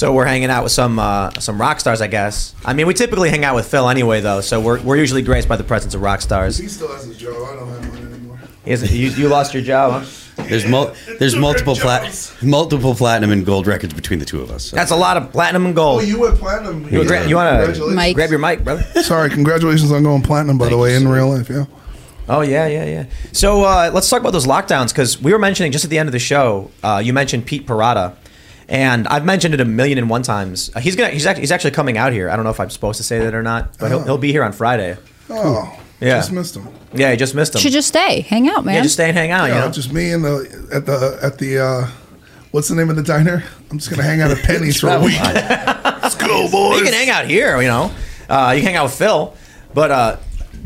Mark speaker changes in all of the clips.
Speaker 1: So we're hanging out with some uh, some rock stars, I guess. I mean, we typically hang out with Phil anyway, though. So we're, we're usually graced by the presence of rock stars.
Speaker 2: He still has his job. I don't have one anymore.
Speaker 1: He has- you, you lost your job, huh?
Speaker 3: There's mul- there's multiple plat- multiple platinum and gold records between the two of us. so-
Speaker 1: That's a lot of platinum and
Speaker 2: Oh,
Speaker 1: gold.
Speaker 2: you went platinum.
Speaker 1: You, gra- you want to grab your mic, brother?
Speaker 2: Sorry, congratulations on going platinum, by the way, in real life. Yeah.
Speaker 1: Oh yeah, yeah, yeah. So uh, let's talk about those lockdowns because we were mentioning just at the end of the show. Uh, you mentioned Pete Parada, and I've mentioned it a million and one times. Uh, he's gonna he's actually, he's actually coming out here. I don't know if I'm supposed to say that or not, but he'll, he'll be here on Friday.
Speaker 2: Oh,
Speaker 1: Yeah.
Speaker 2: Just missed him.
Speaker 1: Yeah, he just missed him.
Speaker 4: Should just stay, hang out, man.
Speaker 1: yeah, just stay and hang out.
Speaker 2: Yeah,
Speaker 1: you know,
Speaker 2: just me and the at the at the uh, what's the name of the diner? I'm just gonna hang out at Penny's for a week. Let's go, boys.
Speaker 1: you can hang out here. You know, uh, you can hang out with Phil, but uh,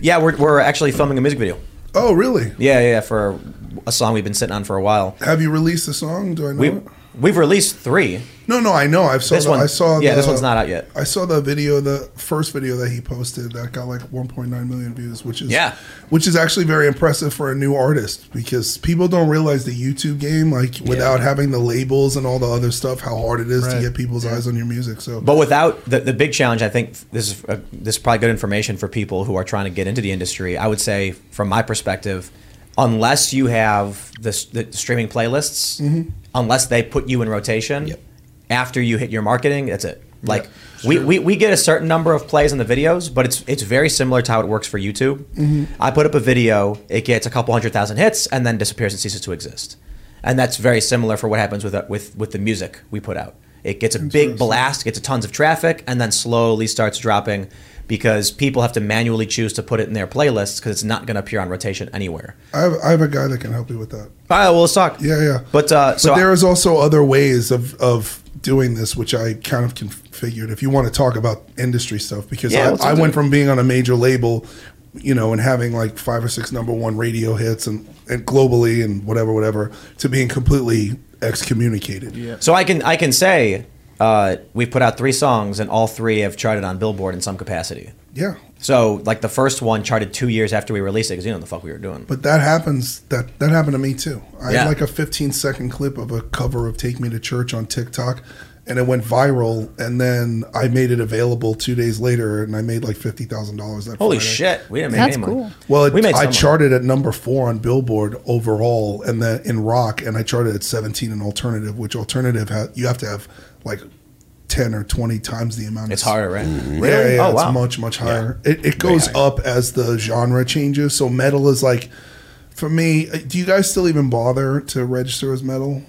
Speaker 1: yeah, we're we're actually filming a music video.
Speaker 2: Oh, really?
Speaker 1: Yeah, yeah, for a song we've been sitting on for a while.
Speaker 2: Have you released the song? Do I know
Speaker 1: We
Speaker 2: it?
Speaker 1: We've released three.
Speaker 2: No, no, I know. I've saw.
Speaker 1: This
Speaker 2: the,
Speaker 1: one-
Speaker 2: I saw.
Speaker 1: yeah,
Speaker 2: the,
Speaker 1: this one's not out yet.
Speaker 2: I saw the video, the first video that he posted that got like 1.9 million views, which is
Speaker 1: Yeah.
Speaker 2: which is actually very impressive for a new artist because people don't realize the YouTube game, like without having the labels and all the other stuff, how hard it is to get people's eyes on your music. So,
Speaker 1: But without the, the big challenge, I think this is uh, this is probably good information for people who are trying to get into the industry. I would say, from my perspective, unless you have the, the streaming playlists,
Speaker 2: Mm-hmm.
Speaker 1: Unless they put you in rotation,
Speaker 3: Yep.
Speaker 1: after you hit your marketing, that's it. Like we, we, we get a certain number of plays on the videos, but it's it's very similar to how it works for YouTube.
Speaker 2: Mm-hmm.
Speaker 1: I put up a video, it gets a couple hundred thousand hits, and then disappears and ceases to exist. And that's very similar for what happens with uh, with with the music we put out. It gets a big blast, gets a tons of traffic, and then slowly starts dropping because people have to manually choose to put it in their playlists because it's not going to appear on rotation anywhere.
Speaker 2: I have I have a guy that can help you with that.
Speaker 1: All right, well, let's talk.
Speaker 2: Yeah, yeah.
Speaker 1: But uh, so
Speaker 2: but there is also other ways of of doing this, which I kind of configured. If you want to talk about industry stuff, because
Speaker 1: Yeah,
Speaker 2: I, I went from being on a major label, you know, and having like five or six number one radio hits and, and globally and whatever, whatever, to being completely excommunicated. Yeah.
Speaker 1: So I can I can say uh, we've put out three songs and all three have charted on Billboard in some capacity.
Speaker 2: Yeah.
Speaker 1: So like the first one charted two years after we released it because you know what the fuck we were doing.
Speaker 2: But that happens. That that happened to me too. I
Speaker 1: Yeah.
Speaker 2: had like a 15 second clip of a cover of "Take Me to Church" on TikTok, and it went viral. And then I made it available two days later, and I made like fifty thousand dollars. That
Speaker 1: Holy
Speaker 2: Friday.
Speaker 1: shit, we didn't make
Speaker 4: That's
Speaker 1: any money.
Speaker 4: cool.
Speaker 2: Well, it,
Speaker 1: we made
Speaker 2: I
Speaker 1: some
Speaker 2: charted at number four on Billboard overall, and then in rock, and I charted at 17 in alternative. Which alternative ha- you have to have like 10 or 20 times the amount.
Speaker 1: It's
Speaker 2: of
Speaker 1: harder, right?
Speaker 2: Yeah,
Speaker 1: Really?
Speaker 2: yeah,
Speaker 1: oh
Speaker 2: it's
Speaker 1: wow.
Speaker 2: much much higher. It, it goes up as the genre changes. So metal is like, for me, uh, do you guys still even bother to register as metal?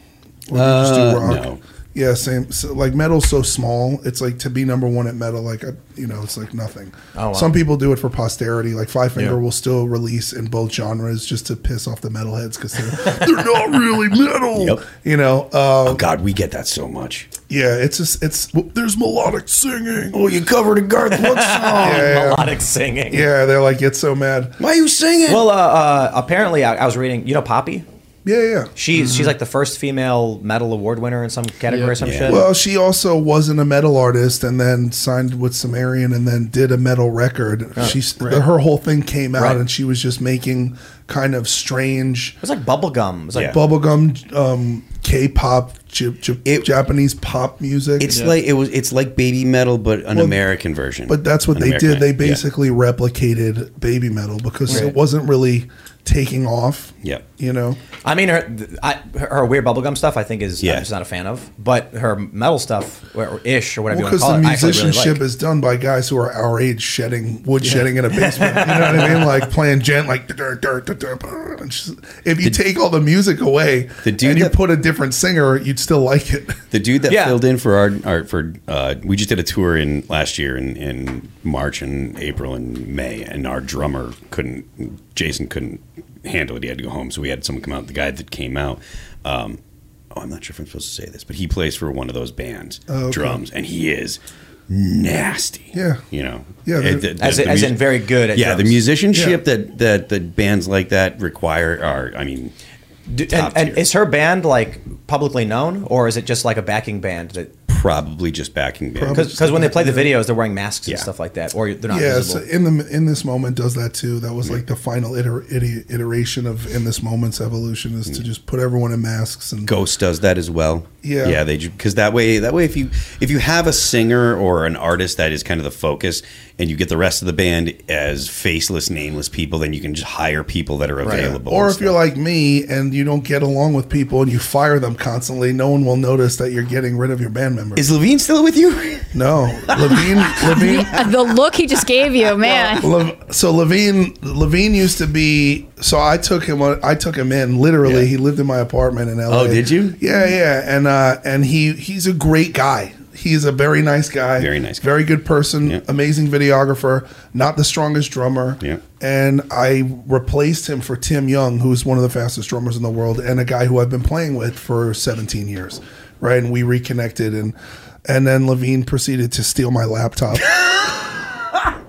Speaker 2: Or do you just do
Speaker 3: Uh,
Speaker 2: rock?
Speaker 3: no.
Speaker 2: Yeah, same. So, like metal's so small. It's like to be number one at metal. Like I, you know, it's like nothing.
Speaker 1: Oh, wow.
Speaker 2: Some people do it for posterity. Like Five Finger
Speaker 1: Yeah.
Speaker 2: will still release in both genres just to piss off the metalheads because they're they're not really metal.
Speaker 3: Yep.
Speaker 2: You know. Uh,
Speaker 3: Oh God, we get that so much.
Speaker 2: yeah, it's just it's well, there's melodic singing.
Speaker 3: Oh, you covered a Garth Brooks song.
Speaker 2: yeah,
Speaker 1: Melodic singing.
Speaker 2: yeah, they're like get so mad.
Speaker 3: Why are you singing?
Speaker 1: Well, uh, uh, apparently I, I was reading. You know, Poppy.
Speaker 2: Yeah, yeah.
Speaker 1: She's
Speaker 2: Mm-hmm.
Speaker 1: she's like the first female metal award winner in some category or some
Speaker 3: Yeah.
Speaker 1: shit.
Speaker 2: Well, she also wasn't a metal artist, and then signed with Sumerian, and then did a metal record. She's her whole thing came out,
Speaker 1: Right.
Speaker 2: and she was just making kind of strange
Speaker 1: it was like bubblegum. It was like
Speaker 3: Yeah.
Speaker 2: bubblegum um, K-pop J- J-
Speaker 3: It-
Speaker 2: Japanese pop music.
Speaker 3: It's like it was. It's like Babymetal, but an
Speaker 2: Well,
Speaker 3: American version.
Speaker 2: But that's what
Speaker 3: An
Speaker 2: they
Speaker 3: American-
Speaker 2: did. They
Speaker 3: yeah.
Speaker 2: basically replicated Babymetal because
Speaker 1: Right.
Speaker 2: it wasn't really taking off.
Speaker 3: Yeah.
Speaker 2: You know?
Speaker 1: I mean, her, I, her her weird bubblegum stuff, I think, is
Speaker 3: Yeah.
Speaker 1: I'm just not a fan of. But her metal stuff, or, or ish, or whatever
Speaker 2: Well,
Speaker 1: you want to call
Speaker 2: the
Speaker 1: it, I actually really
Speaker 2: musicianship
Speaker 1: like.
Speaker 2: is done by guys who are our age shedding wood shedding in a basement. You know what I mean? Like playing djent, like dur, dur, dur, dur, dur, and just- if you take all the music away
Speaker 3: The dude
Speaker 2: and you
Speaker 3: that-
Speaker 2: put a different singer, you'd still like it.
Speaker 3: The dude that
Speaker 1: Yeah.
Speaker 3: filled in for our, our for uh, we just did a tour in last year in, in March and April and May, and our drummer couldn't, Jason couldn't handle it. He had to go home, so we had someone come out. The guy that came out, um, oh, I'm not sure if I'm supposed to say this, but he plays for one of those bands,
Speaker 2: Oh, okay.
Speaker 3: drums, and he is nasty.
Speaker 2: Yeah.
Speaker 3: you know,
Speaker 2: Yeah, they're-
Speaker 3: the- the-
Speaker 1: as,
Speaker 3: the
Speaker 1: in, as
Speaker 3: mus-
Speaker 1: in very good at
Speaker 3: yeah, the
Speaker 1: drums.
Speaker 3: musicianship that that that bands like that require are, I mean,
Speaker 1: Do- and, and is her band like publicly known, or is it just like a backing band? That
Speaker 3: probably just backing band.
Speaker 1: Because when they play the videos, they're wearing masks
Speaker 3: Yeah.
Speaker 1: and stuff like that, or they're not
Speaker 2: yeah, so in the in this moment does that too. That was like the final iter, iter, iteration of in this moment's evolution is to just put everyone in masks and
Speaker 3: Ghost does that as well.
Speaker 2: Yeah.
Speaker 3: yeah, they because that way that way if you if you have a singer or an artist that is kind of the focus, and you get the rest of the band as faceless, nameless people, then you can just hire people that are available.
Speaker 2: Or
Speaker 3: and
Speaker 2: if you're like me and you don't get along with people and you fire them constantly, no one will notice that you're getting rid of your band member.
Speaker 3: is Levine still with you?
Speaker 2: no, Levine, Levine.
Speaker 4: Uh, the look he just gave you, man.
Speaker 2: Lev- so Levine, Levine used to be. So I took him. I took him in literally.
Speaker 3: Yeah.
Speaker 2: He lived in my apartment in L.A.
Speaker 3: Oh, did you?
Speaker 2: Yeah, yeah. And uh, and he he's a great guy. He's a very nice guy.
Speaker 3: Very nice guy.
Speaker 2: Very good person.
Speaker 3: Yeah.
Speaker 2: Amazing videographer. Not the strongest drummer.
Speaker 3: Yeah.
Speaker 2: And I replaced him for Tim Young, who's one of the fastest drummers in the world, and a guy who I've been playing with for 17 years. Right. And we reconnected, and and then Levine proceeded to steal my laptop.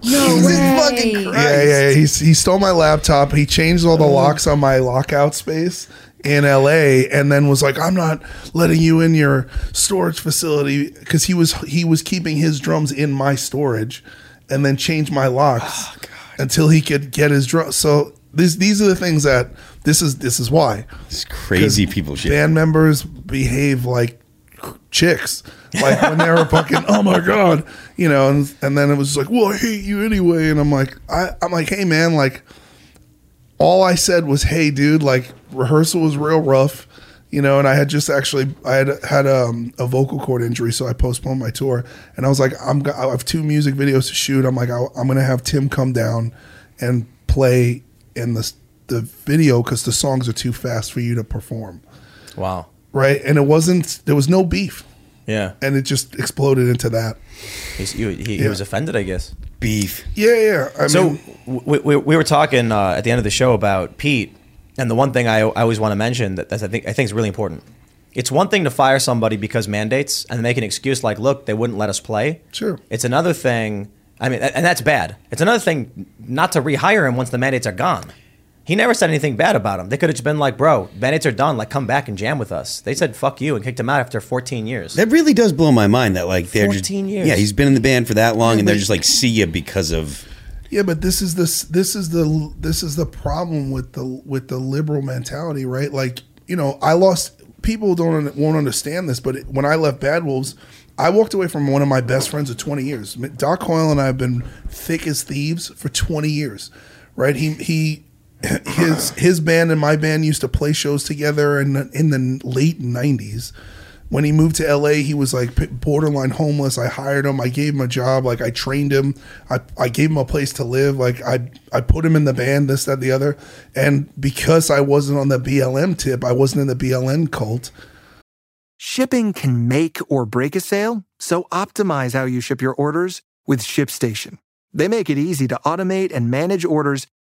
Speaker 4: No way.
Speaker 2: Yeah, yeah, yeah. He, he stole my laptop. He changed all the mm. locks on my lockout space in LA and then was like, I'm not letting you in your storage facility because he was he was keeping his drums in my storage and then changed my locks oh, until he could get his drums So these these are the things that this is this is why.
Speaker 3: It's crazy people shit.
Speaker 2: Band members behave like chicks. Like when they were fucking, oh my god, you know, and, and then it was like, well, I hate you anyway, and I'm like, I, I'm like, hey man, like, all I said was, hey dude, like rehearsal was real rough, you know, and I had just actually, I had had um, a vocal cord injury, so I postponed my tour, and I was like, I'm, I have two music videos to shoot. I'm like, I, I'm gonna have Tim come down and play in the the video because the songs are too fast for you to perform
Speaker 1: Wow.
Speaker 2: right? And it wasn't there was no beef,
Speaker 1: Yeah.
Speaker 2: and it just exploded into that.
Speaker 1: He's, he, he, he
Speaker 2: Yeah.
Speaker 1: was offended, I guess.
Speaker 3: Beef.
Speaker 2: Yeah, yeah. I
Speaker 1: So
Speaker 2: mean,
Speaker 1: we, we, we were talking uh, at the end of the show about Pete, and the one thing I, I always want to mention that, that I think I think is really important. It's one thing to fire somebody because mandates and make an excuse like, "Look, they wouldn't let us play."
Speaker 2: Sure.
Speaker 1: It's another thing. I mean, and that's bad. It's another thing not to rehire him once the mandates are gone. He never said anything bad about him. They could have just been like, "Bro, mandates are done. Like, come back and jam with us." They said, "Fuck you" and kicked him out after 14 years.
Speaker 3: That really does blow my mind. That like they're
Speaker 1: 14
Speaker 3: just
Speaker 1: years.
Speaker 3: yeah, he's been in the band for that long, and they're just like see you because of
Speaker 2: yeah, but this is this this is the this is the problem with the with the liberal mentality, right? Like you know, I lost. People don't won't understand this, but when I left Bad Wolves, I walked away from one of my best friends of 20 years. Doc Coyle and I have been thick as thieves for 20 years, right? He he his his band and my band used to play shows together in the, in the late 90s. When he moved to LA, he was like borderline homeless. I hired him. I gave him a job. Like I trained him. I, I gave him a place to live. Like I I put him in the band, this, that, the other. And because I wasn't on the BLM tip, I wasn't in the BLM cult.
Speaker 5: Shipping can make or break a sale, so optimize how you ship your orders with ShipStation. They make it easy to automate and manage orders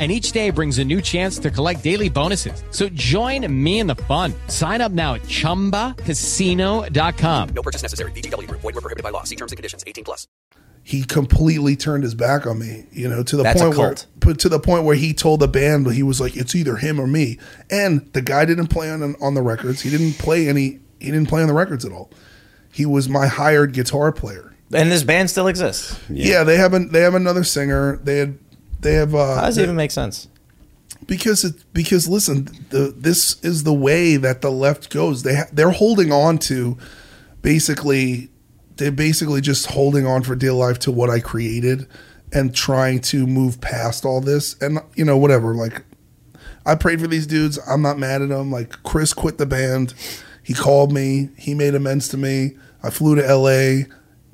Speaker 6: And each day brings a new chance to collect daily bonuses. So join me in the fun. Sign up now at chumbacasino.com.
Speaker 1: No purchase necessary. VGW Group. Void were prohibited by law. See terms and conditions. 18 plus.
Speaker 2: he completely turned his back on me, you know, to the
Speaker 1: That's
Speaker 2: point where
Speaker 1: cult.
Speaker 2: to the point where he told the band he was like, it's either him or me. And the guy didn't play on on the records. He didn't play any. He didn't play on the records at all. He was my hired guitar player.
Speaker 7: And this band still exists.
Speaker 2: Yeah, they have an, they have another singer. They had they have uh
Speaker 7: How does it even make sense?
Speaker 2: because it because listen, the this is the way that the left goes. They ha- they're holding on to basically they're basically just holding on for dear life to what I created and trying to move past all this and you know whatever like I prayed for these dudes. I'm not mad at them. Like Chris quit the band. He called me. He made amends to me. I flew to LA.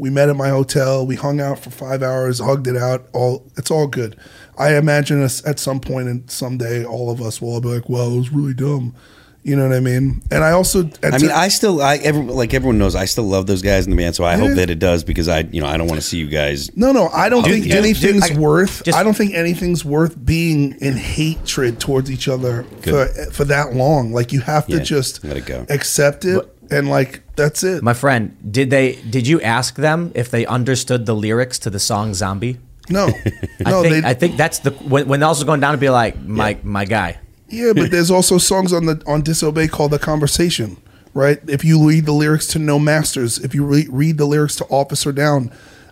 Speaker 2: We met at my hotel. We hung out for five hours, hugged it out. All it's all good. I imagine us at some point and someday all of us will all be like, "Well, it was really dumb." You know what I mean? And I also,
Speaker 3: I mean, I still, I every, like everyone knows, I still love those guys in the band. So I hope that it does because I, you know, I don't want to see you guys.
Speaker 2: No, no, I don't think
Speaker 3: dude,
Speaker 2: anything's
Speaker 7: dude, I-
Speaker 2: worth.
Speaker 7: just-
Speaker 2: I don't think anything's worth being in hatred towards each other for for that long. Like you have to just
Speaker 3: let it go.
Speaker 2: accept it, and like that's it.
Speaker 1: My friend, did they? Did you ask them if they understood the lyrics to the song "Zombie"?
Speaker 2: no,
Speaker 1: I
Speaker 2: no,
Speaker 1: think
Speaker 2: they,
Speaker 1: I think that's the when, when else was going down to be like my my guy.
Speaker 2: yeah, but there's also songs on the on Disobey called "The Conversation." Right? If you read the lyrics to "No Masters," if you re- read the lyrics to "Officer Down,"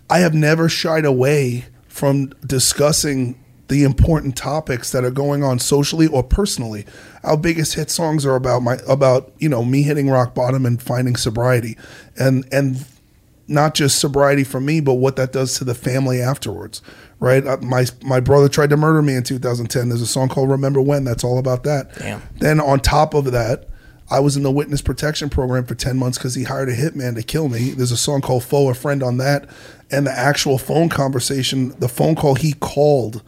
Speaker 2: I have never shied away from discussing the important topics that are going on socially or personally. Our biggest hit songs are about my about you know me hitting rock bottom and finding sobriety, and and not just sobriety for me, but what that does to the family afterwards. Right? Uh, my my brother tried to murder me in 2010. There's a song called "Remember When" that's all about that.
Speaker 7: Damn.
Speaker 2: Then on top of that. I was in the witness protection program for 10 months because he hired a hitman to kill me. There's a song called Foe or Friend on that. And the actual phone conversation, the phone call he called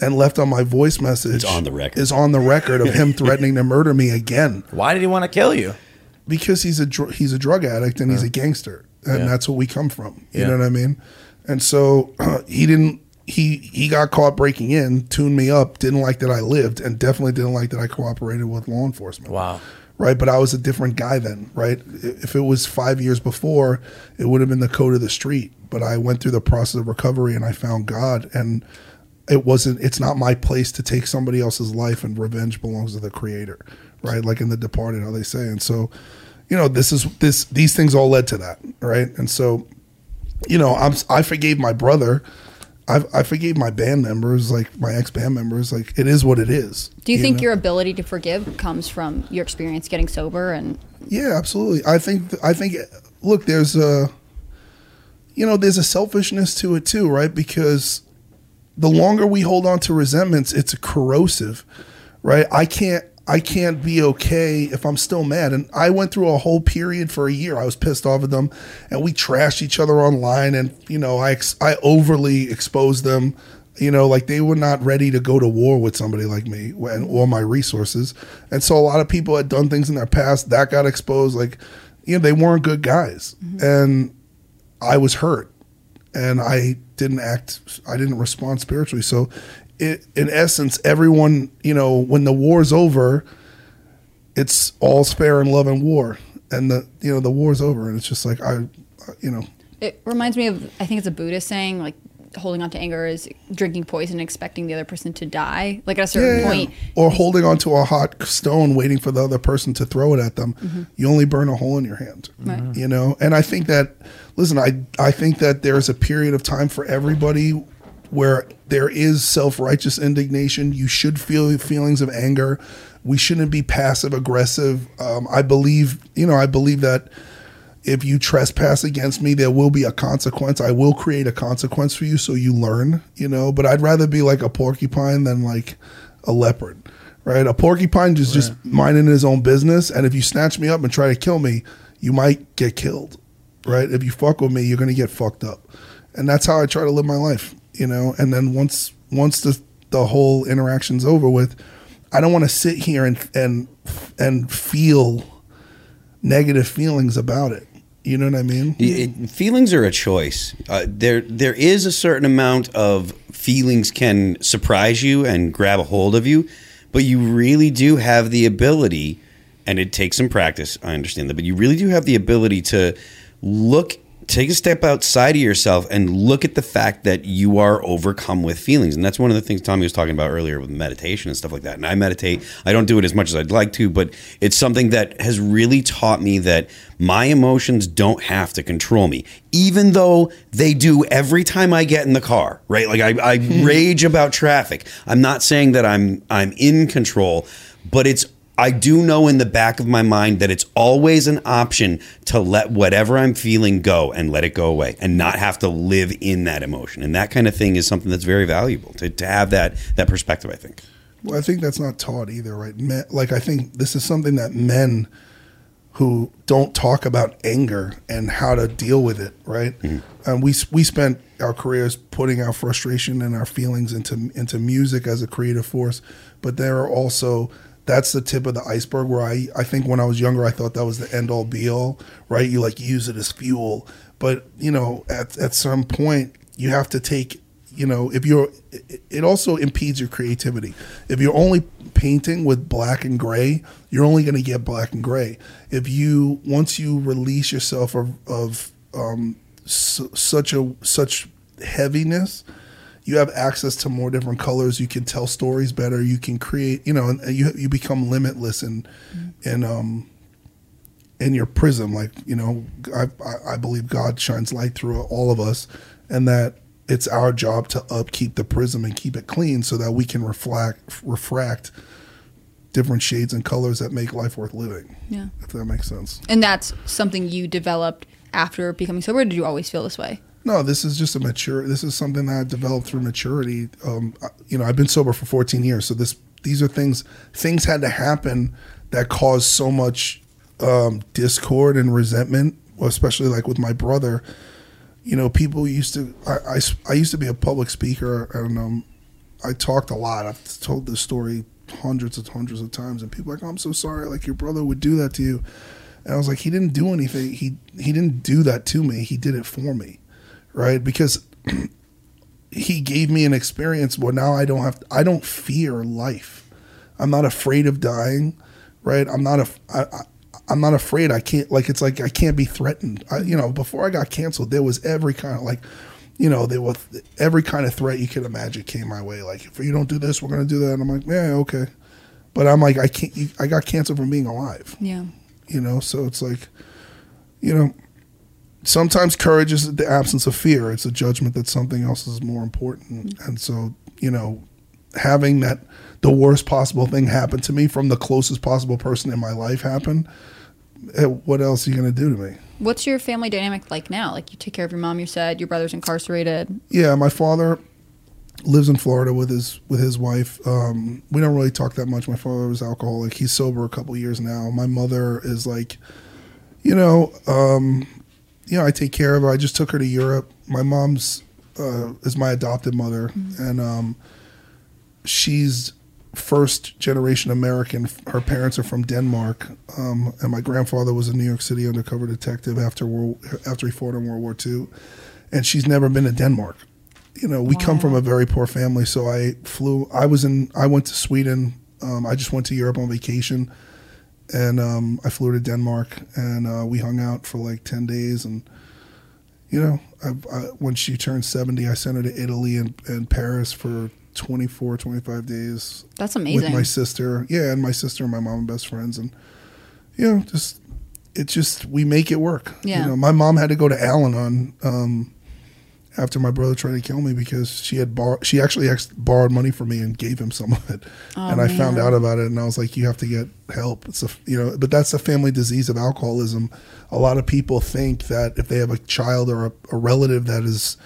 Speaker 2: and left on my voice message
Speaker 3: It's on the record.
Speaker 2: is on the record of him threatening to murder me again
Speaker 7: Why did he want to kill you?
Speaker 2: because he's a dr- he's a drug addict and he's a gangster and
Speaker 7: Yeah.
Speaker 2: that's what we come from you
Speaker 7: Yeah.
Speaker 2: know what i mean and so he didn't he he got caught breaking in tuned me up didn't like that i lived and definitely didn't like that i cooperated with law enforcement
Speaker 7: Wow.
Speaker 2: right but i was a different guy then right if it was five years before it would have been the code of the street but i went through the process of recovery and i found god and it wasn't it's not my place to take somebody else's life and revenge belongs to the creator right like in the departed how they say and so you know this is this these things all led to that right and so you know i'm i forgave my brother I, I forgave my band members, like my ex band members. Like it is what it is.
Speaker 4: Do you think
Speaker 2: know?
Speaker 4: your ability to forgive comes from your experience getting sober and
Speaker 2: Yeah, absolutely. I think I think look, there's a you know, there's a selfishness to it too, right? Because the longer we hold on to resentments, it's corrosive, right? I can't I can't be okay if I'm still mad. And I went through a whole period for a year. I was pissed off at them, and we trashed each other online. And you know, I ex- I overly exposed them. You know, like they were not ready to go to war with somebody like me and or my resources. And so a lot of people had done things in their past that got exposed. Like, you know, they weren't good guys, mm-hmm. and I was hurt and I didn't act, I didn't respond spiritually. So, it, in essence, everyone, you know, when the war's over, it's all's fair in love and war, and the you know the war's over, and it's just like I, you know,
Speaker 4: it reminds me of I think it's a Buddhist saying like holding on to anger is drinking poison expecting the other person to die. Like at a certain
Speaker 2: Yeah, yeah.
Speaker 4: point,
Speaker 2: or holding onto a hot stone, waiting for the other person to throw it at them.
Speaker 4: Mm-hmm.
Speaker 2: You only burn a hole in your hand. You know, and I think that listen, I I think that there's a period of time for everybody where there is self-righteous indignation. You should feel feelings of anger. We shouldn't be passive aggressive. Um, I believe, you know, I believe that if you trespass against me, there will be a consequence. I will create a consequence for you so you learn, you know. But I'd rather be like a porcupine than like a leopard, right? A porcupine is just minding his own business. And if you snatch me up and try to kill me, you might get killed, right? If you fuck with me, you're gonna get fucked up, and that's how I try to live my life, you know. And then once once the the whole interaction's over with, I don't want to sit here and and and feel negative feelings about it. You know what I mean?
Speaker 3: It, feelings are a choice. Uh, there, there is a certain amount of feelings can surprise you and grab a hold of you, but you really do have the ability, and it takes some practice. I understand that, but you really do have the ability to look, take a step outside of yourself, and look at the fact that you are overcome with feelings. And that's one of the things Tommy was talking about earlier with meditation and stuff like that. And I meditate. I don't do it as much as I'd like to, but it's something that has really taught me that my emotions don't have to control me, even though they do every time I get in the car, right? Like I, I rage about traffic. I'm not saying that I'm I'm in control, but it's I do know in the back of my mind that it's always an option to let whatever I'm feeling go and let it go away and not have to live in that emotion. And that kind of thing is something that's very valuable to, to have that that perspective, I think.
Speaker 2: Well, I think that's not taught either, right? Men, like I think this is something that men who don't talk about anger and how to deal with it, right? Mm-hmm. And we we spent our careers putting our frustration and our feelings into into music as a creative force, but there are also that's the tip of the iceberg where I, I think when I was younger I thought that was the end all be all, right? You like use it as fuel. But, you know, at at some point you have to take you know if you're it- also impedes your creativity if you're only painting with black and gray you're only going to get black and gray if you once you release yourself of, of um, su- such a such heaviness you have access to more different colors you can tell stories better you can create you know and you you become limitless in in um in your prism like you know I, I i believe god shines light through all of us and that it's our job to upkeep the prism and keep it clean so that we can reflect refract different shades and colors that make life worth living
Speaker 4: Yeah.
Speaker 2: if that makes sense
Speaker 4: And that's something you developed after becoming sober. Did you always feel this way?
Speaker 2: No, this is just a mature. This is something that I developed through maturity. Um, you know, I've been sober for 14 years, so this these are things things had to happen that caused so much um, discord and resentment, especially like with my brother. You know, people used to. I I used to be a public speaker, and um, I talked a lot. I've told this story hundreds and hundreds of times, and people like, "I'm so sorry. Like your brother would do that to you," and I was like, "He didn't do anything. He he didn't do that to me. He did it for me." Right? Because he gave me an experience where now I don't have I don't fear life. I'm not afraid of dying, right? I'm not a I, I, I'm not afraid. I can't like it's like I can't be threatened. I, you know, before I got canceled, there was every kind of like, you know, there was every kind of threat you could imagine came my way. Like if you don't do this, we're gonna do that. And I'm like, yeah, okay, but I'm like I can't. I got canceled from being alive
Speaker 4: Yeah.
Speaker 2: you know so it's like you know sometimes courage is the absence of fear. It's a judgment that something else is more important. And so you know having that the worst possible thing happen to me from the closest possible person in my life happen eh, what else are you going to do to me?
Speaker 4: What's your family dynamic like now? Like you take care of your mom, you said your brother's incarcerated.
Speaker 2: yeah my father lives in florida with his with his wife. Um, we don't really talk that much. My father was alcoholic. He's sober a couple years now. My mother is like you know um, you know, I take care of her. I just took her to Europe. My mom's uh, is my adopted mother, and um, she's first generation American. Her parents are from Denmark, um, and my grandfather was a New York City undercover detective after world, after he fought in World War II, and she's never been to Denmark. You know, we come from a very poor family, so I flew. I was in. I went to Sweden. Um, I just went to Europe on vacation and um, I flew to Denmark, and uh, we hung out for like ten days. And you know, I, I, when she turned seventy, I sent her to Italy and, and Paris for 24, 25 days
Speaker 4: That's amazing.
Speaker 2: with my sister. Yeah, and my sister and my mom and best friends, and you know, just it just we make it work.
Speaker 4: Yeah.
Speaker 2: You know, my mom had to go to Al-Anon um, after my brother tried to kill me because she had bor- she actually ex- borrowed money from me and gave him some of it, oh, and I found out about it, and I was like, you have to get help. It's a you know, but that's a family disease of alcoholism. A lot of people think that if they have a child or a, a relative that is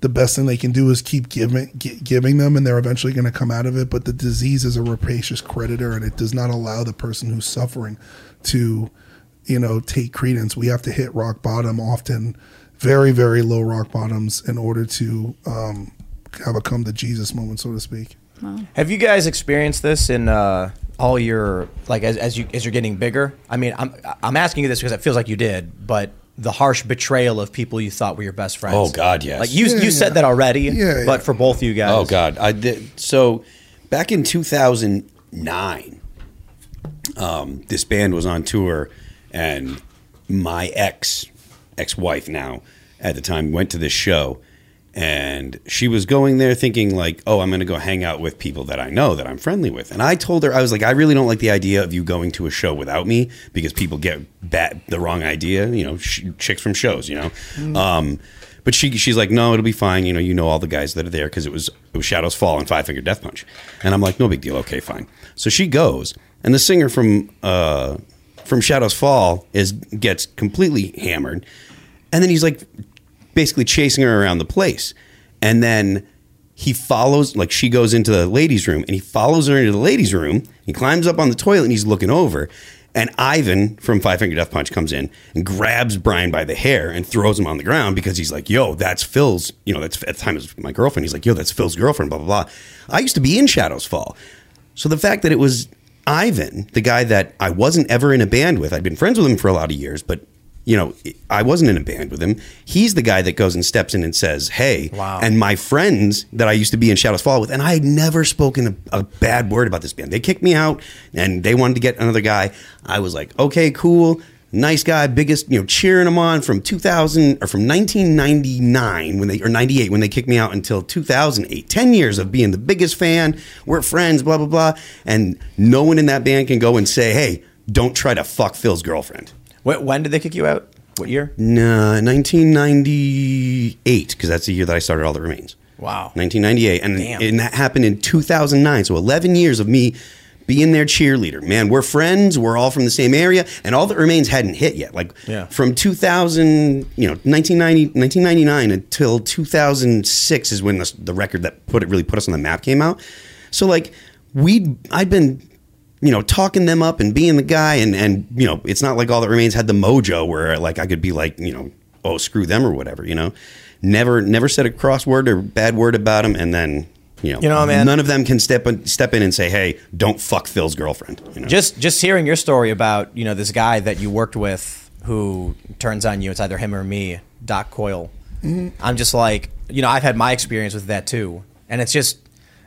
Speaker 2: the best thing they can do is keep giving gi- giving them, and they're eventually going to come out of it. But the disease is a rapacious creditor, and it does not allow the person who's suffering to you know, take credence. We have to hit rock bottom often, very, very low rock bottoms in order to um, have a come to Jesus moment, so to speak.
Speaker 1: Have you guys experienced this in uh, all your like as, as you as you're getting bigger? I mean, I'm I'm asking you this because it feels like you did, but the harsh betrayal of people you thought were your best friends.
Speaker 3: Oh, God, yes.
Speaker 1: Like you
Speaker 2: Yeah,
Speaker 1: you said that already.
Speaker 2: Yeah,
Speaker 1: But
Speaker 2: yeah.
Speaker 1: for both of you guys.
Speaker 3: Oh God, I did. So back in 2009, um, this band was on tour, and my ex ex-wife now at the time went to this show, and she was going there thinking like, oh, I'm going to go hang out with people that I know that I'm friendly with, and I told her I was like, I really don't like the idea of you going to a show without me because people get the wrong idea, you know, sh- chicks from shows, you know. Um, but she she's like, no, it'll be fine. You know, you know all the guys that are there because it was it was Shadows Fall and Five Finger Death Punch, and I'm like, no big deal. Okay, fine. So she goes, and the singer from uh, from Shadows Fall is gets completely hammered, and then he's like basically chasing her around the place, and then he follows like she goes into the ladies' room, and he follows her into the ladies' room. He climbs up on the toilet, and he's looking over. And Ivan from Five Finger Death Punch comes in and grabs Brian by the hair and throws him on the ground because he's like, "Yo, that's Phil's." You know, that's at the time was my girlfriend. He's like, "Yo, that's Phil's girlfriend." Blah blah blah. I used to be in Shadows Fall, so the fact that it was Ivan, the guy that I wasn't ever in a band with, I'd been friends with him for a lot of years, but you know, I wasn't in a band with him. He's the guy that goes and steps in and says, "Hey,"
Speaker 1: Wow.
Speaker 3: and my friends that I used to be in Shadows Fall with, and I had never spoken a, a bad word about this band. They kicked me out, and they wanted to get another guy. I was like, "Okay, cool." Nice guy, biggest, you know, cheering him on from 2000 or from 1999 when they or 98 when they kicked me out until 2008. 10 years of being the biggest fan. We're friends, blah blah blah. And no one in that band can go and say, "Hey, don't try to fuck Phil's girlfriend."
Speaker 1: When, when did they kick you out? What year?
Speaker 3: Nah, 1998 because that's the year that I started All That Remains.
Speaker 1: Wow.
Speaker 3: 1998, and,
Speaker 1: Damn.
Speaker 3: and that happened in 2009. So 11 years of me being their cheerleader. Man, we're friends. We're all from the same area, and All That Remains hadn't hit yet. Like
Speaker 1: Yeah.
Speaker 3: from 2000, you know, 1990, 1999 until 2006 is when the, the record that put it really put us on the map came out. So like we, I'd been. You know, talking them up and being the guy, and and you know, it's not like all that remains had the mojo where like I could be like, you know, oh screw them or whatever. You know, never never said a cross word or bad word about them. and then you know,
Speaker 1: You know, man-
Speaker 3: none of them can step in, step in and say, hey, don't fuck Phil's girlfriend. You know?
Speaker 1: Just just hearing your story about you know this guy that you worked with who turns on you. It's either him or me, Doc Coyle. I'm just like you know I've had my experience with that too, and it's just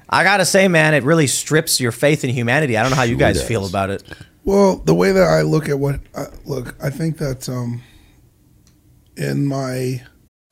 Speaker 1: I gotta say, man, it really strips your faith in humanity. I don't know how you guys
Speaker 3: does.
Speaker 1: feel about it.
Speaker 2: Well, the way that I look at what I, look, I think that um, in my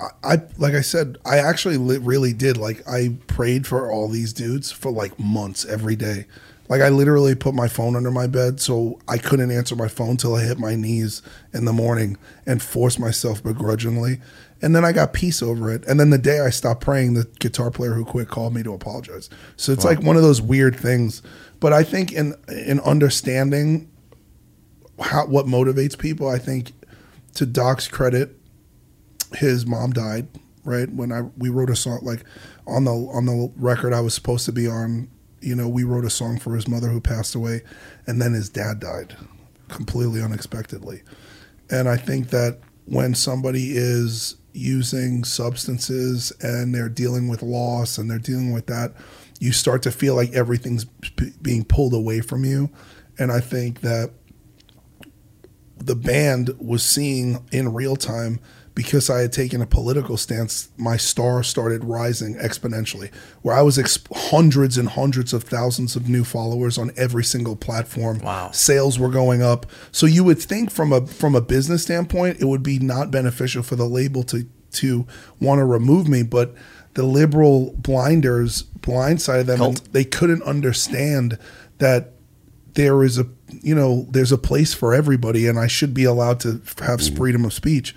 Speaker 2: I like I said, I actually li- really did. Like I prayed for all these dudes for like months every day. Like I literally put my phone under my bed so I couldn't answer my phone till I hit my knees in the morning and forced myself begrudgingly. And then I got peace over it. And then the day I stopped praying, the guitar player who quit called me to apologize. So it's like one of those weird things. But I think in in understanding how what motivates people, I think to Doc's credit, his mom died right when I we wrote a song like on the on the record I was supposed to be on. You know, we wrote a song for his mother who passed away, and then his dad died completely unexpectedly. And I think that when somebody is using substances and they're dealing with loss and they're dealing with that, you start to feel like everything's p- being pulled away from you. And I think that the band was seeing in real time because I had taken a political stance, my star started rising exponentially. Where I was exp- hundreds and hundreds of thousands of new followers on every single platform.
Speaker 1: Wow.
Speaker 2: Sales were going up. So you would think from a from a business standpoint, it would be not beneficial for the label to to want to remove me, but the liberal blinders blindsided them and they couldn't understand that there is a you know there's a place for everybody and i should be allowed to have mm-hmm. freedom of speech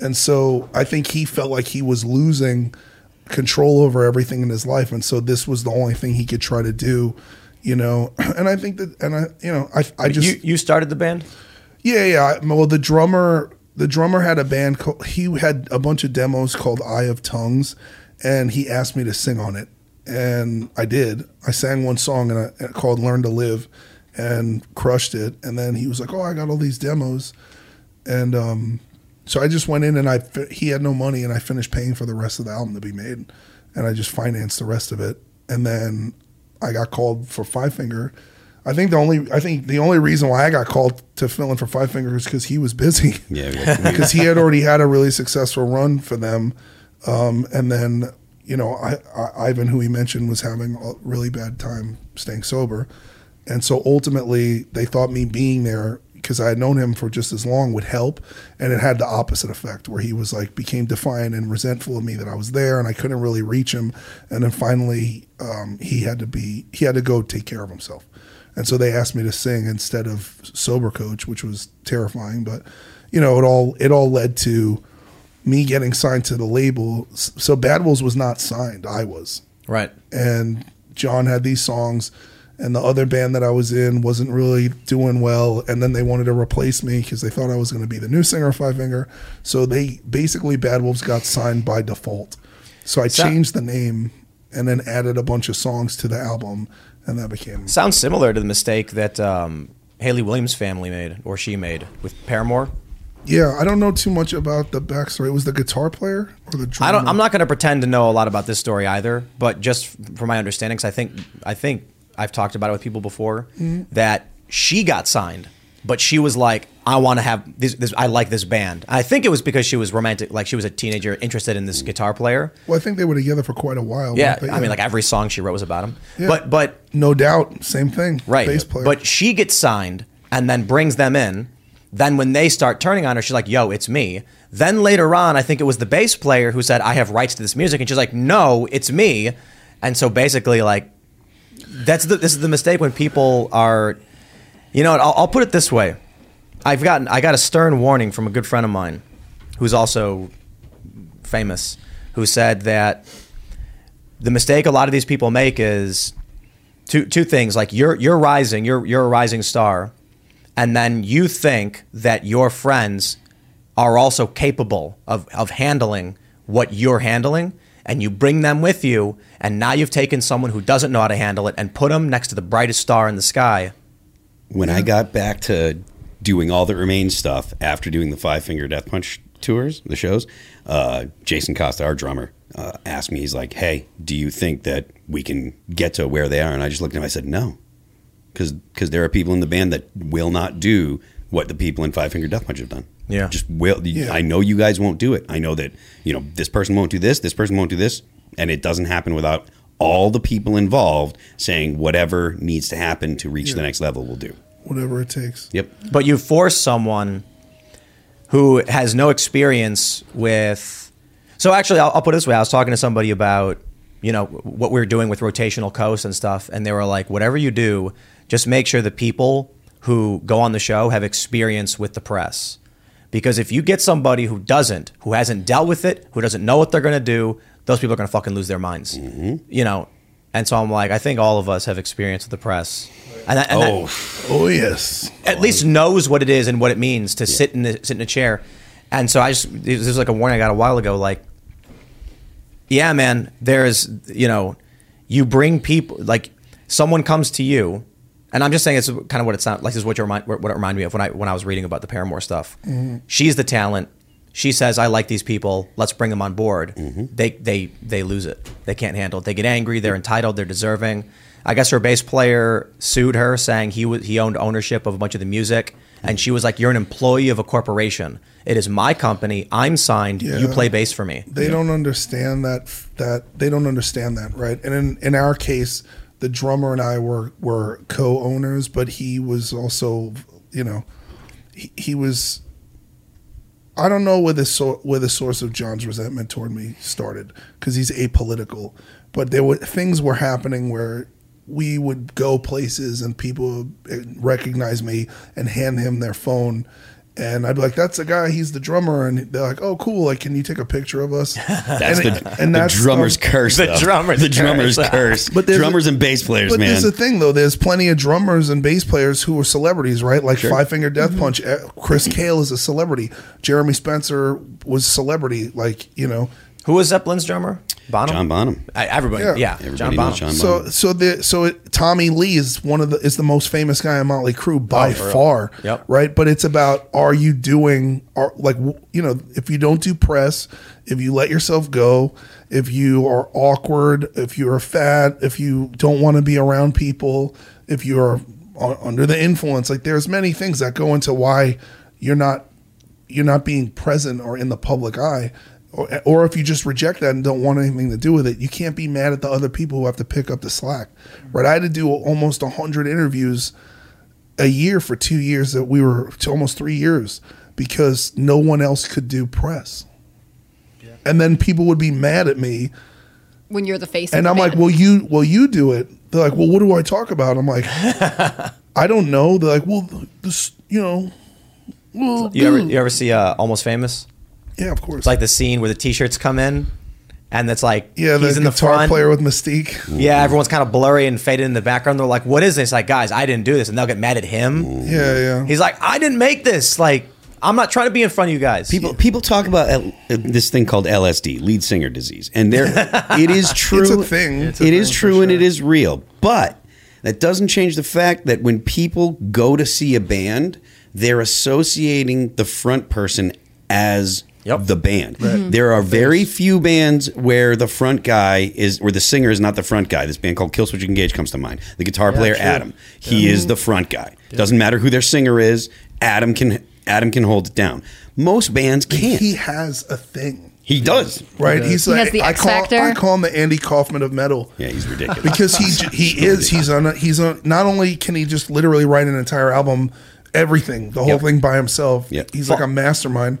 Speaker 2: and so i think he felt like he was losing control over everything in his life and so this was the only thing he could try to do you know and i think that and i you know i, I just
Speaker 1: you, you started the band
Speaker 2: yeah, yeah. I- Well, the drummer, the drummer had a band. Called, he had a bunch of demos called "Eye of Tongues," and he asked me to sing on it, and I did. I sang one song and I, called "Learn to Live," and crushed it. And then he was like, "Oh, I got all these demos," and um, so I just went in and I. He had no money, and I finished paying for the rest of the album to be made, and I just financed the rest of it. And then I got called for Five Finger. I think the only I think the only reason why I got called to fill in for Five Finger is because he was busy.
Speaker 3: Yeah, yeah.
Speaker 2: because he had already had a really successful run for them, um, and then you know I, I, Ivan, who he mentioned, was having a really bad time staying sober, and so ultimately they thought me being there because I had known him for just as long would help, and it had the opposite effect where he was like became defiant and resentful of me that I was there and I couldn't really reach him, and then finally um, he had to be he had to go take care of himself. And so they asked me to sing instead of sober coach, which was terrifying. But you know, it all it all led to me getting signed to the label. So Bad Wolves was not signed; I was.
Speaker 1: Right.
Speaker 2: And John had these songs, and the other band that I was in wasn't really doing well. And then they wanted to replace me because they thought I was going to be the new singer of Five Finger. So they basically Bad Wolves got signed by default. So I
Speaker 1: So-
Speaker 2: changed the name and then added a bunch of songs to the album, and that became
Speaker 1: Sounds similar to the mistake that um, Hayley Williams' family made, or she made, with Paramore.
Speaker 2: Yeah, I don't know too much about the backstory. It was the guitar player or the drummer?
Speaker 1: I don't. I'm not going to pretend to know a lot about this story either, but just from my understanding, cause I think I think I've talked about it with people before
Speaker 2: Mhm.
Speaker 1: that she got signed, but she was like, "I want to have this, this. I like this band." I think it was because she was romantic, like she was a teenager interested in this guitar player.
Speaker 2: Well, I think they were together for quite a while.
Speaker 1: Yeah? I mean, like every song she wrote was about him.
Speaker 2: Yeah.
Speaker 1: But but
Speaker 2: no doubt, same thing.
Speaker 1: right,
Speaker 2: bass player.
Speaker 1: but she gets signed and then brings them in. Then when they start turning on her, she's like, "Yo, it's me." Then later on, I think it was the bass player who said, "I have rights to this music," and she's like, "No, it's me." And so basically, like, that's the this is the mistake when people are, you know, I'll, I'll put it this way: I've gotten I got a stern warning from a good friend of mine, who's also famous, who said that the mistake a lot of these people make is two two things like you're you're rising you're you're a rising star and then you think that your friends are also capable of of handling what you're handling and you bring them with you and now you've taken someone who doesn't know how to handle it and put them next to the brightest star in the sky
Speaker 3: when I got back to doing all that remains stuff after doing the Five Finger Death Punch tours, the shows, uh, Jason Costa, our drummer, uh, asked me, he's like, "Hey, do you think that we can get to where they are?" And I just looked at him. I said, "No," because there are people in the band that will not do what the people in Five Finger Death Punch have done.
Speaker 1: Yeah.
Speaker 3: just will.
Speaker 2: Yeah.
Speaker 3: I know you guys won't do it. I know that you know this person won't do this. This person won't do this, and it doesn't happen without all the people involved saying whatever needs to happen to reach the next level, we'll do.
Speaker 2: whatever it takes.
Speaker 3: Yep.
Speaker 1: but you force someone who has no experience with so actually I'll, I'll put it this way i was talking to somebody about you know what we are doing with rotational coast and stuff and they were like whatever you do just make sure the people who go on the show have experience with the press because if you get somebody who doesn't who hasn't dealt with it who doesn't know what they're going to do those people are going to fucking lose their minds mm-hmm. you know and so i'm like i think all of us have experience with the press and, that- and that-
Speaker 3: Oh,
Speaker 2: Oh yes.
Speaker 1: at least knows what it is and what it means to sit in the, sit in a chair. And so I just this was like a warning I got a while ago. Like, yeah, man, there's you know, you bring people like someone comes to you, and I'm just saying it's kind of what it sounds like. This is what you remind what it reminded me of when I when I was reading about the Paramore stuff.
Speaker 2: Mhm.
Speaker 1: She's the talent. she says, "I like these people. Let's bring them on board."
Speaker 3: Mm-hmm.
Speaker 1: They they they lose it. They can't handle it. They get angry. They're entitled. They're deserving. I guess her bass player sued her, saying he was he owned ownership of a bunch of the music, and she was like, "You're an employee of a corporation. It is my company. I'm signed. You play bass for me."
Speaker 2: They don't understand that that they don't understand that, right? And in, in our case, the drummer and I were were co-owners, but he was also, you know, he, he was. I don't know where the so, where the source of John's resentment toward me started because he's apolitical, but there were things were happening where we would go places and people would recognize me and hand him their phone. And I'd be like, "That's the guy. He's the drummer." And they're like, "Oh, cool. Like, can you take a picture of us?"
Speaker 3: That's
Speaker 2: and
Speaker 3: the, the drummer's
Speaker 2: um,
Speaker 3: curse.
Speaker 1: The
Speaker 3: though.
Speaker 1: drummer's
Speaker 3: the drummer's
Speaker 1: curse.
Speaker 3: curse.
Speaker 2: But there's
Speaker 3: drummers
Speaker 2: a-
Speaker 3: and bass players,
Speaker 2: But
Speaker 3: man.
Speaker 2: there's a thing though. There's plenty of drummers and bass players who are celebrities, right? Like Five Finger Death Punch. eh, Chris Kael is a celebrity. Jeremy Spencer was a celebrity. Like you know.
Speaker 1: Who was Zeppelin's drummer? Bonham.
Speaker 3: John Bonham.
Speaker 1: I, everybody,
Speaker 2: Yeah.
Speaker 1: yeah,
Speaker 3: Everybody
Speaker 1: John Bonham.
Speaker 3: John
Speaker 2: So
Speaker 3: Bonham.
Speaker 2: so the so it, Tommy Lee is one of the is the most famous guy in Motley Crue by
Speaker 1: Oh, for real.
Speaker 2: far.
Speaker 1: Yep.
Speaker 2: Right, but it's about are you doing are like you know if you don't do press, if you let yourself go, if you are awkward, if you're fat, if you don't want to be around people, if you're under the influence, like there's many things that go into why you're not you're not being present or in the public eye. Or, or if you just reject that and don't want anything to do with it, you can't be mad at the other people who have to pick up the slack. Right? I had to do almost 100 interviews a year for two years that we were to almost three years because no one else could do press. And then people would be mad at me.
Speaker 4: When you're the face.
Speaker 2: And
Speaker 4: of
Speaker 2: I'm
Speaker 4: the
Speaker 2: like,
Speaker 4: band.
Speaker 2: well, you, well, you do it. They're like, well, what do I talk about? I'm like, I don't know. They're like, well, this, you know, well,
Speaker 1: You ever you ever see uh, Almost Famous?
Speaker 2: Yeah, of course.
Speaker 1: It's like the scene where the t-shirts come in, and it's like
Speaker 2: yeah, the
Speaker 1: he's in the
Speaker 2: guitar
Speaker 1: front.
Speaker 2: player with Mystique.
Speaker 1: Yeah, everyone's kind of blurry and faded in the background. They're like, "What is this?" Like, guys, I didn't do this, and they'll get mad at him.
Speaker 2: Yeah, yeah.
Speaker 1: He's like, "I didn't make this." Like, I'm not trying to be in front of you guys.
Speaker 3: People people talk about L- uh, this thing called LSD, lead singer disease, and there it is true.
Speaker 2: It's a thing. It's a
Speaker 3: It is
Speaker 2: thing for
Speaker 3: true and it is real. But that doesn't change the fact that when people go to see a band, they're associating the front person as the band. Mm-hmm. There are very few bands where the front guy is, where the singer is not the front guy. This band called Killswitch Engage comes to mind. The guitar player
Speaker 1: true.
Speaker 3: Adam, he is the front guy. Doesn't matter who their singer is. Adam can Adam can hold it down. Most bands can't.
Speaker 2: He has a thing.
Speaker 3: He does.
Speaker 2: Right, he's
Speaker 4: He
Speaker 2: like
Speaker 4: has the
Speaker 2: I
Speaker 4: X
Speaker 2: call
Speaker 4: factor.
Speaker 2: I call him the Andy Kaufman of metal.
Speaker 3: Yeah, he's ridiculous.
Speaker 2: because he he is he's on he's on not only can he just literally write an entire album everything the whole
Speaker 3: Yep.
Speaker 2: thing by himself
Speaker 3: Yeah,
Speaker 2: he's like a mastermind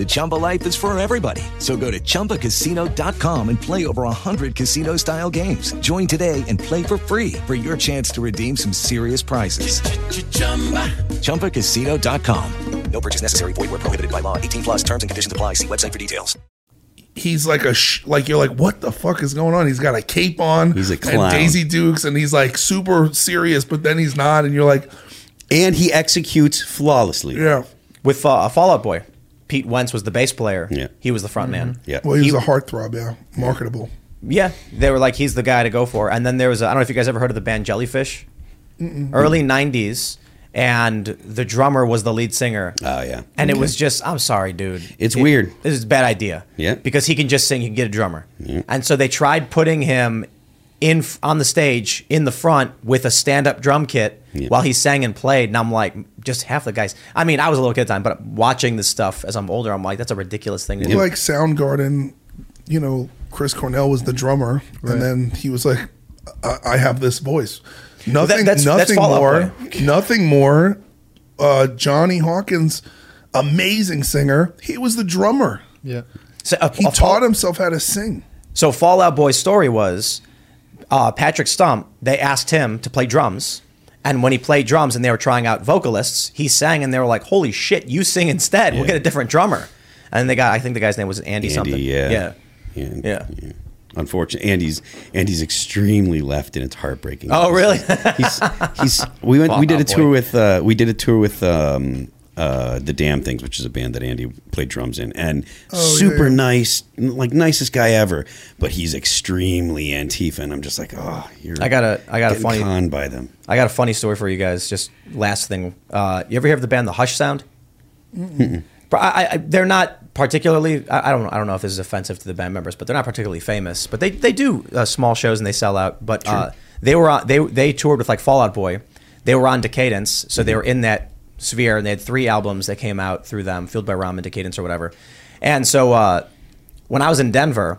Speaker 8: The Chumba life is for everybody. So go to ChumbaCasino.com and play over 100 casino style games. Join today and play for free for your chance to redeem some serious prizes. ChumbaCasino.com.
Speaker 9: No purchase necessary. Void where prohibited by law. 18 plus terms and conditions apply. See website for details.
Speaker 2: he's like a sh- like you're like what the fuck is going on he's got a cape on
Speaker 3: He's a
Speaker 2: and
Speaker 3: clown.
Speaker 2: Daisy Dukes and he's like super serious but then he's not and you're like
Speaker 3: and he executes flawlessly.
Speaker 2: yeah
Speaker 1: with uh, Fall Out Boy, Pete Wentz was the bass player.
Speaker 3: Yeah.
Speaker 1: he was the front man. Mm-hmm.
Speaker 3: Yeah.
Speaker 2: well he was a heartthrob yeah marketable
Speaker 1: Yeah, they were like, he's the guy to go for. And then there was, a, I don't know if you guys ever heard of the band Jellyfish, early '90s, and the drummer was the lead singer.
Speaker 3: Oh yeah.
Speaker 1: And it was just, I'm sorry, dude.
Speaker 3: It's
Speaker 1: It-
Speaker 3: weird.
Speaker 1: This is a bad idea.
Speaker 3: Yeah.
Speaker 1: Because he can just sing, he can get a drummer. And so they tried putting him in on the stage in the front with a stand-up drum kit while he sang and played. And I'm like, just half the guys. I mean, I was a little kid at the time, but watching this stuff as I'm older, I'm like, that's a ridiculous thing to do.
Speaker 2: like Soundgarden you know Chris Cornell was the drummer and then he was like I, I have this voice nothing
Speaker 1: that's- that's
Speaker 2: nothing
Speaker 1: Fall Out
Speaker 2: more nothing more uh, Jonny Hawkins amazing singer he was the drummer
Speaker 10: Yeah.
Speaker 1: So, uh,
Speaker 2: he
Speaker 1: uh,
Speaker 2: taught himself how to sing
Speaker 1: So Fall Out Boy's story was uh, Patrick Stump. They asked him to play drums, and when he played drums and they were trying out vocalists, he sang, and they were like, "Holy shit, you sing instead! We'll get a different drummer." And they got, I think the guy's name was Andy,
Speaker 3: Andy,
Speaker 1: something.
Speaker 3: yeah.
Speaker 1: yeah,
Speaker 3: Yeah.
Speaker 1: yeah.
Speaker 3: Unfortunately, Andy's Andy's extremely left, and it's heartbreaking.
Speaker 1: Oh, really?
Speaker 3: he's he's we went we did a
Speaker 1: Fall Out
Speaker 3: tour
Speaker 1: Boy.
Speaker 3: with uh, we did a tour with um, uh, the Damned Things, which is a band that Andy played drums in, and
Speaker 2: Oh,
Speaker 3: super
Speaker 2: yeah, yeah.
Speaker 3: nice, like nicest guy ever. But he's extremely Antifa, and I'm just like, oh, you're.
Speaker 1: I got a I got a funny
Speaker 3: conned by them.
Speaker 1: I got a funny story for you guys. Just last thing, uh, you ever hear of the band The Hush Sound? But I, I, they're not particularly. I, I don't. I don't know if this is offensive to the band members, but they're not particularly famous. But they they do uh, small shows and they sell out. But uh, they were on, they they toured with like Fall Out Boy. They were on Decaydance, so they were in that sphere, and they had three albums that came out through them, Fueled by Ramen, Decaydance, or whatever. And so uh, when I was in Denver,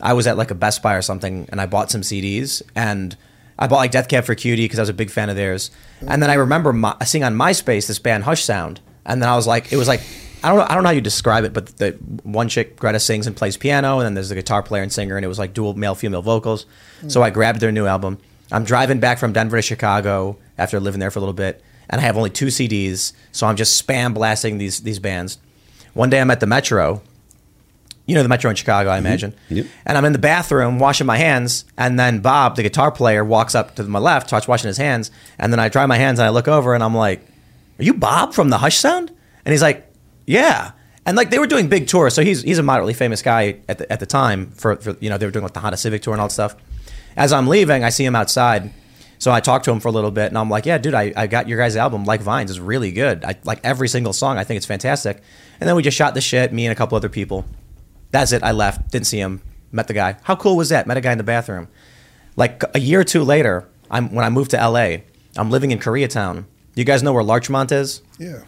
Speaker 1: I was at like a Best Buy or something, and I bought some CDs, and I bought like Death Cab for Cutie because I was a big fan of theirs. And then I remember my, seeing on MySpace this band Hush Sound, and then I was like, it was like I don't know, I don't know how you describe it, but the one chick Greta sings and plays piano, and then there's the guitar player and singer, and it was like dual male female vocals. So I grabbed their new album. I'm driving back from Denver to Chicago after living there for a little bit, and I have only two CDs, so I'm just spam blasting these these bands. One day I'm at the Metro, you know the Metro in Chicago, I mm-hmm. imagine.
Speaker 3: Yep.
Speaker 1: And I'm in the bathroom washing my hands, and then Bob, the guitar player, walks up to my left, starts washing his hands, and then I dry my hands and I look over and I'm like, "Are you Bob from the Hush Sound?" And he's like, "Yeah." And like they were doing big tours, so he's he's a moderately famous guy at the at the time for, for you know they were doing like the Honda Civic tour and all that stuff. As I'm leaving, I see him outside. So I talked to him for a little bit, and I'm like, "Yeah, dude, I, I got your guys' album, Like Vines, is really good. I like every single song. I think it's fantastic." And then we just shot the shit, me and a couple other people. That's it. I left. Didn't see him. Met the guy. How cool was that? Met a guy in the bathroom. Like a year or two later, I'm when I moved to LA. I'm living in Koreatown. You guys know where Larchmont is?
Speaker 2: Yeah.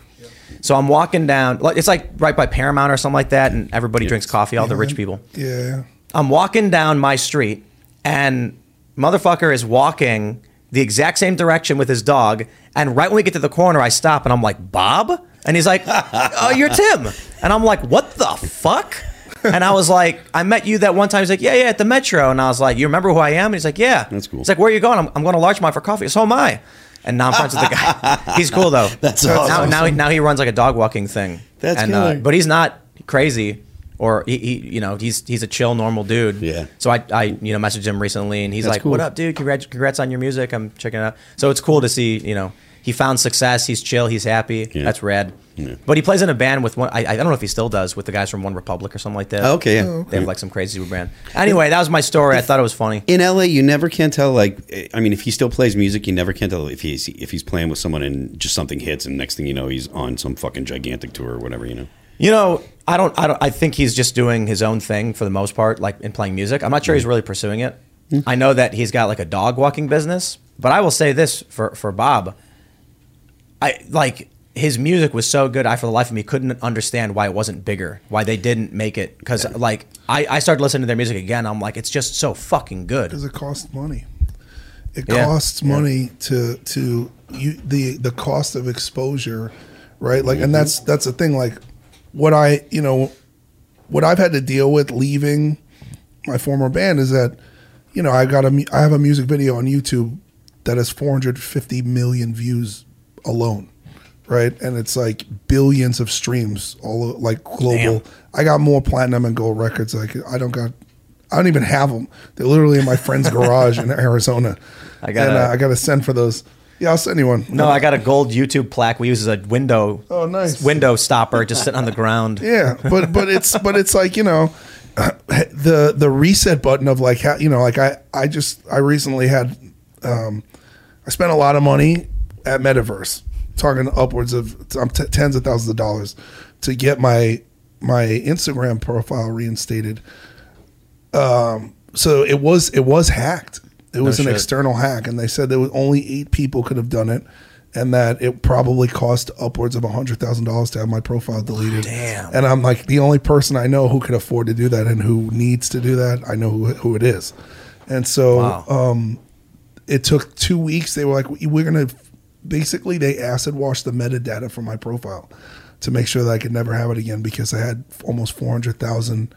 Speaker 1: So I'm walking down. It's like right by Paramount or something like that, and everybody drinks coffee. All the rich people.
Speaker 2: Yeah.
Speaker 1: I'm walking down my street, and motherfucker is walking the exact same direction with his dog. And right when we get to the corner, I stop and I'm like, Bob? And he's like, Oh, you're Tim. And I'm like, What the fuck? And I was like, I met you that one time. He's like, Yeah, yeah, at the Metro. And I was like, You remember who I am? And he's like, Yeah.
Speaker 3: That's cool.
Speaker 1: He's like, Where are you going? I'm, I'm going to Larchmont for coffee. So am I. And now I'm friends with the guy. He's cool though.
Speaker 3: That's
Speaker 1: now,
Speaker 3: awesome.
Speaker 1: now, he, now he runs like a dog walking thing.
Speaker 3: That's
Speaker 1: and, uh, but he's not crazy or he, he you know he's he's a chill normal dude
Speaker 3: Yeah.
Speaker 1: so i i you know messaged him recently and he's
Speaker 3: That's
Speaker 1: like
Speaker 3: cool.
Speaker 1: what up dude congrats, congrats on your music i'm checking it out so it's cool to see you know he found success he's chill he's happy that's rad yeah. but he plays in a band with one I, I don't know if he still does with the guys from OneRepublic or something like that
Speaker 3: Oh, okay, yeah. Oh,
Speaker 1: they have like some crazy band anyway that was my story i thought it was funny
Speaker 3: In LA, you never can tell. Like, I mean, if he still plays music, you never can tell if he's if he's playing with someone and just something hits, and next thing you know, he's on some fucking gigantic tour or whatever. You know.
Speaker 1: You know, I don't, I don't, I think he's just doing his own thing for the most part, like in playing music. I'm not sure he's mm. really pursuing it. Mm. I know that he's got like a dog walking business, but I will say this for for Bob, I like his music was so good. I for the life of me couldn't understand why it wasn't bigger, why they didn't make it. Because like I, I started listening to their music again. I'm like, it's just so fucking good.
Speaker 2: Because it costs money. It
Speaker 1: Yeah.
Speaker 2: costs
Speaker 1: Yeah.
Speaker 2: money to to you the the cost of exposure, right? Like, and mm-hmm. that's that's the thing. Like, what I you know, what I've had to deal with leaving my former band is that, you know, I got a I have a music video on YouTube that has 450 million views alone, right? And it's like billions of streams, all like global. I got more platinum and gold records. Like I don't got, I don't even have them. They're literally in my friend's garage in Arizona.
Speaker 1: I
Speaker 2: and, uh, I got to send for those. Yeah, I'll send you one.
Speaker 1: No, I got a gold YouTube plaque we use as a window.
Speaker 2: Oh, nice.
Speaker 1: Window stopper, just sitting on the ground.
Speaker 2: Yeah, but but it's but it's like you know, the the reset button of like how you know like I I just I recently had um, I spent a lot of money at Metaverse, talking upwards of um, t- tens of thousands of dollars to get my my Instagram profile reinstated. Um, so it was it was hacked. It
Speaker 1: No
Speaker 2: was an
Speaker 1: shit.
Speaker 2: external hack, and they said there was only eight people could have done it, and that it probably cost upwards of hundred thousand dollars to have my profile deleted.
Speaker 1: Damn.
Speaker 2: And I'm like the only person I know who could afford to do that and who needs to do that. I know who who it is, and so
Speaker 1: Wow.
Speaker 2: um, it took two weeks. They were like, "We're gonna." Basically, they acid washed the metadata from my profile to make sure that I could never have it again because I had almost four hundred thousand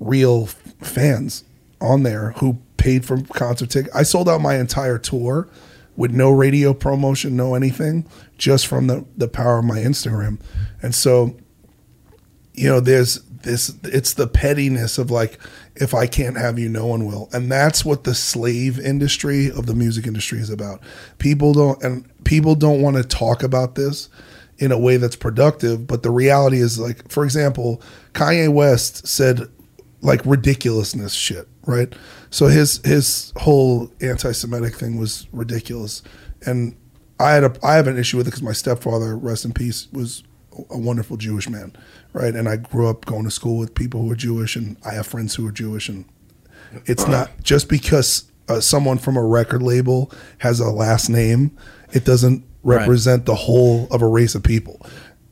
Speaker 2: real fans on there who paid for concert tickets. I sold out my entire tour with no radio promotion, no anything, just from the the power of my Instagram, and so you know, there's this, it's the pettiness of like, if I can't have you, no one will. And that's what the slave industry of the music industry is about. People don't, and people don't want to talk about this in a way that's productive. But the reality is, like, for example, Kanye West said like ridiculousness shit, right? So his his whole anti-Semitic thing was ridiculous, and I had a I have an issue with it because my stepfather, rest in peace, was a wonderful Jewish man, right? And I grew up going to school with people who are Jewish, and I have friends who are Jewish, and it's not just because uh, someone from a record label has a last name, it doesn't
Speaker 1: Right.
Speaker 2: represent the whole of a race of people.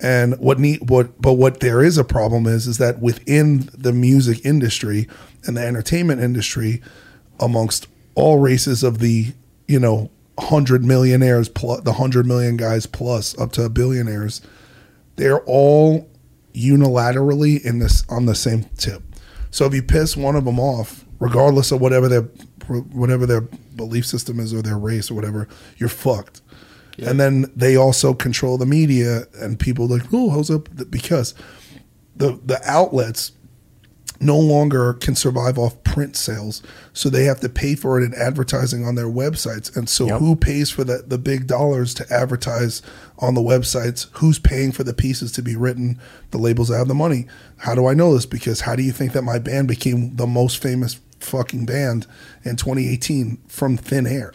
Speaker 2: And what need what but what there is a problem is is that within the music industry and the entertainment industry, amongst all races of the you know hundred millionaires plus the hundred million guys plus up to billionaires, they're all unilaterally in this on the same tip. So if you piss one of them off, regardless of whatever their whatever their belief system is or their race or whatever, you're fucked. And then they also control the media and people like, oh, how's up? Because the the outlets no longer can survive off print sales, so they have to pay for it in advertising on their websites. And so, who pays for the the big dollars to advertise on the websites? Who's paying for the pieces to be written? The labels that have the money. How do I know this? Because how do you think that my band became the most famous fucking band in 2018 from thin air?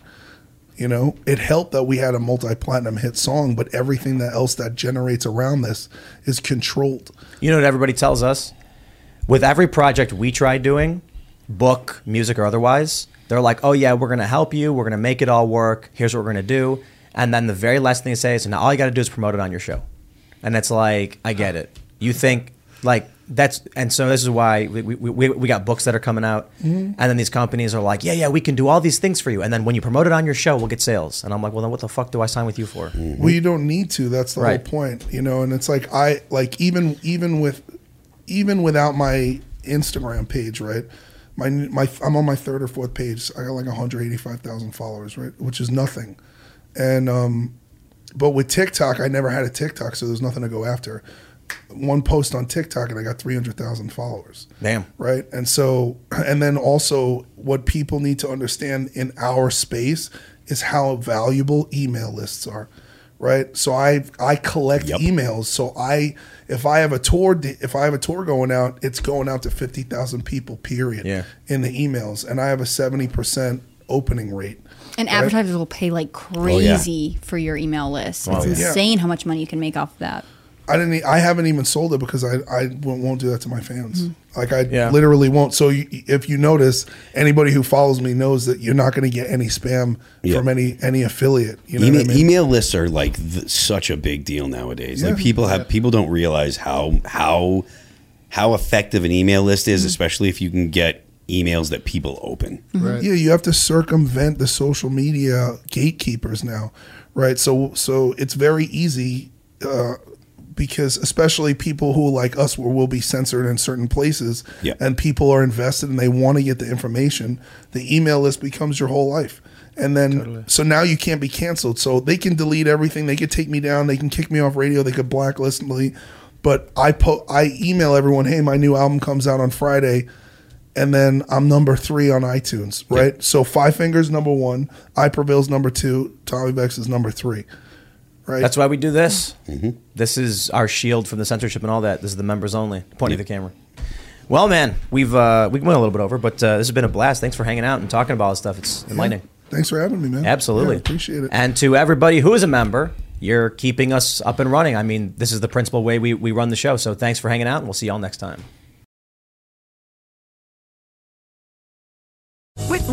Speaker 2: You know, it helped that we had a multi-platinum hit song, but everything that else that generates around this is controlled.
Speaker 1: You know what everybody tells us? With every project we try doing, book, music, or otherwise, they're like, oh, yeah, we're going to help you. We're going to make it all work. Here's what we're going to do. And then the very last thing they say is, now all you got to do is promote it on your show. And it's like, I get it. You think, like, that's, and so this is why we, we, we, got books that are coming out.
Speaker 2: Mhm.
Speaker 1: And then these companies are like, yeah, yeah, we can do all these things for you. And then when you promote it on your show, we'll get sales. And I'm like, well, then what the fuck do I sign with you for?
Speaker 2: Well, you don't need to. That's the
Speaker 1: Right.
Speaker 2: whole point, you know. And it's like I like even even with even without my Instagram page, right? My my I'm on my third or fourth page. I got like 185,000 followers, right? Which is nothing. And um, but with TikTok, I never had a TikTok, so there's nothing to go after. One post on TikTok, and I got 300,000 followers
Speaker 1: Damn.
Speaker 2: right? And so, and then also, what people need to understand in our space is how valuable email lists are, right? So I I collect emails. So I if I have a tour if I have a tour going out, it's going out to fifty thousand people. Period.
Speaker 1: Yeah.
Speaker 2: In the emails, and I have a seventy percent opening rate.
Speaker 4: And
Speaker 2: right?
Speaker 4: advertisers will pay like oh, crazy for your email list.
Speaker 2: Wow,
Speaker 4: it's
Speaker 2: yeah.
Speaker 4: insane how much money you can make off of that.
Speaker 2: I didn't. e- I haven't even sold it because I I won't, won't do that to my fans.
Speaker 4: Mm-hmm.
Speaker 2: Like I
Speaker 1: Yeah.
Speaker 2: literally won't. So you, if you notice, anybody who follows me knows that you're not going to get any spam
Speaker 3: Yeah.
Speaker 2: from any any affiliate. You know
Speaker 3: email,
Speaker 2: what I mean?
Speaker 3: email lists are like th- such a big deal nowadays. Like people have people don't realize how how how effective an email list
Speaker 2: Mm-hmm.
Speaker 3: is, especially if you can get emails that people open.
Speaker 2: Yeah, you have to circumvent the social media gatekeepers now, right? So so it's very easy uh, because especially people who like us where will be censored in certain places
Speaker 3: Yeah.
Speaker 2: and people are invested and they want to get the information, the email list becomes your whole life. And then so now you can't be canceled. So they can delete everything. They could take me down. They can kick me off radio. They could blacklist me. But I po- I email everyone, hey, my new album comes out on Friday and then I'm number three on iTunes, right? So Five Fingers number one, I Prevail's number two, Tommy Vext is number three, right?
Speaker 1: That's why we do this. This is our shield from the censorship and all that. This is the members only. Pointing at the camera. Well, man, we've uh, we went a little bit over, but uh, this has been a blast. Thanks for hanging out and talking about all this stuff. It's enlightening.
Speaker 2: Thanks for having me, man.
Speaker 1: Absolutely.
Speaker 2: Yeah, appreciate it.
Speaker 1: And to everybody who is a member, you're keeping us up and running. I mean, this is the principal way we, we run the show. So thanks for hanging out, and we'll see y'all next time.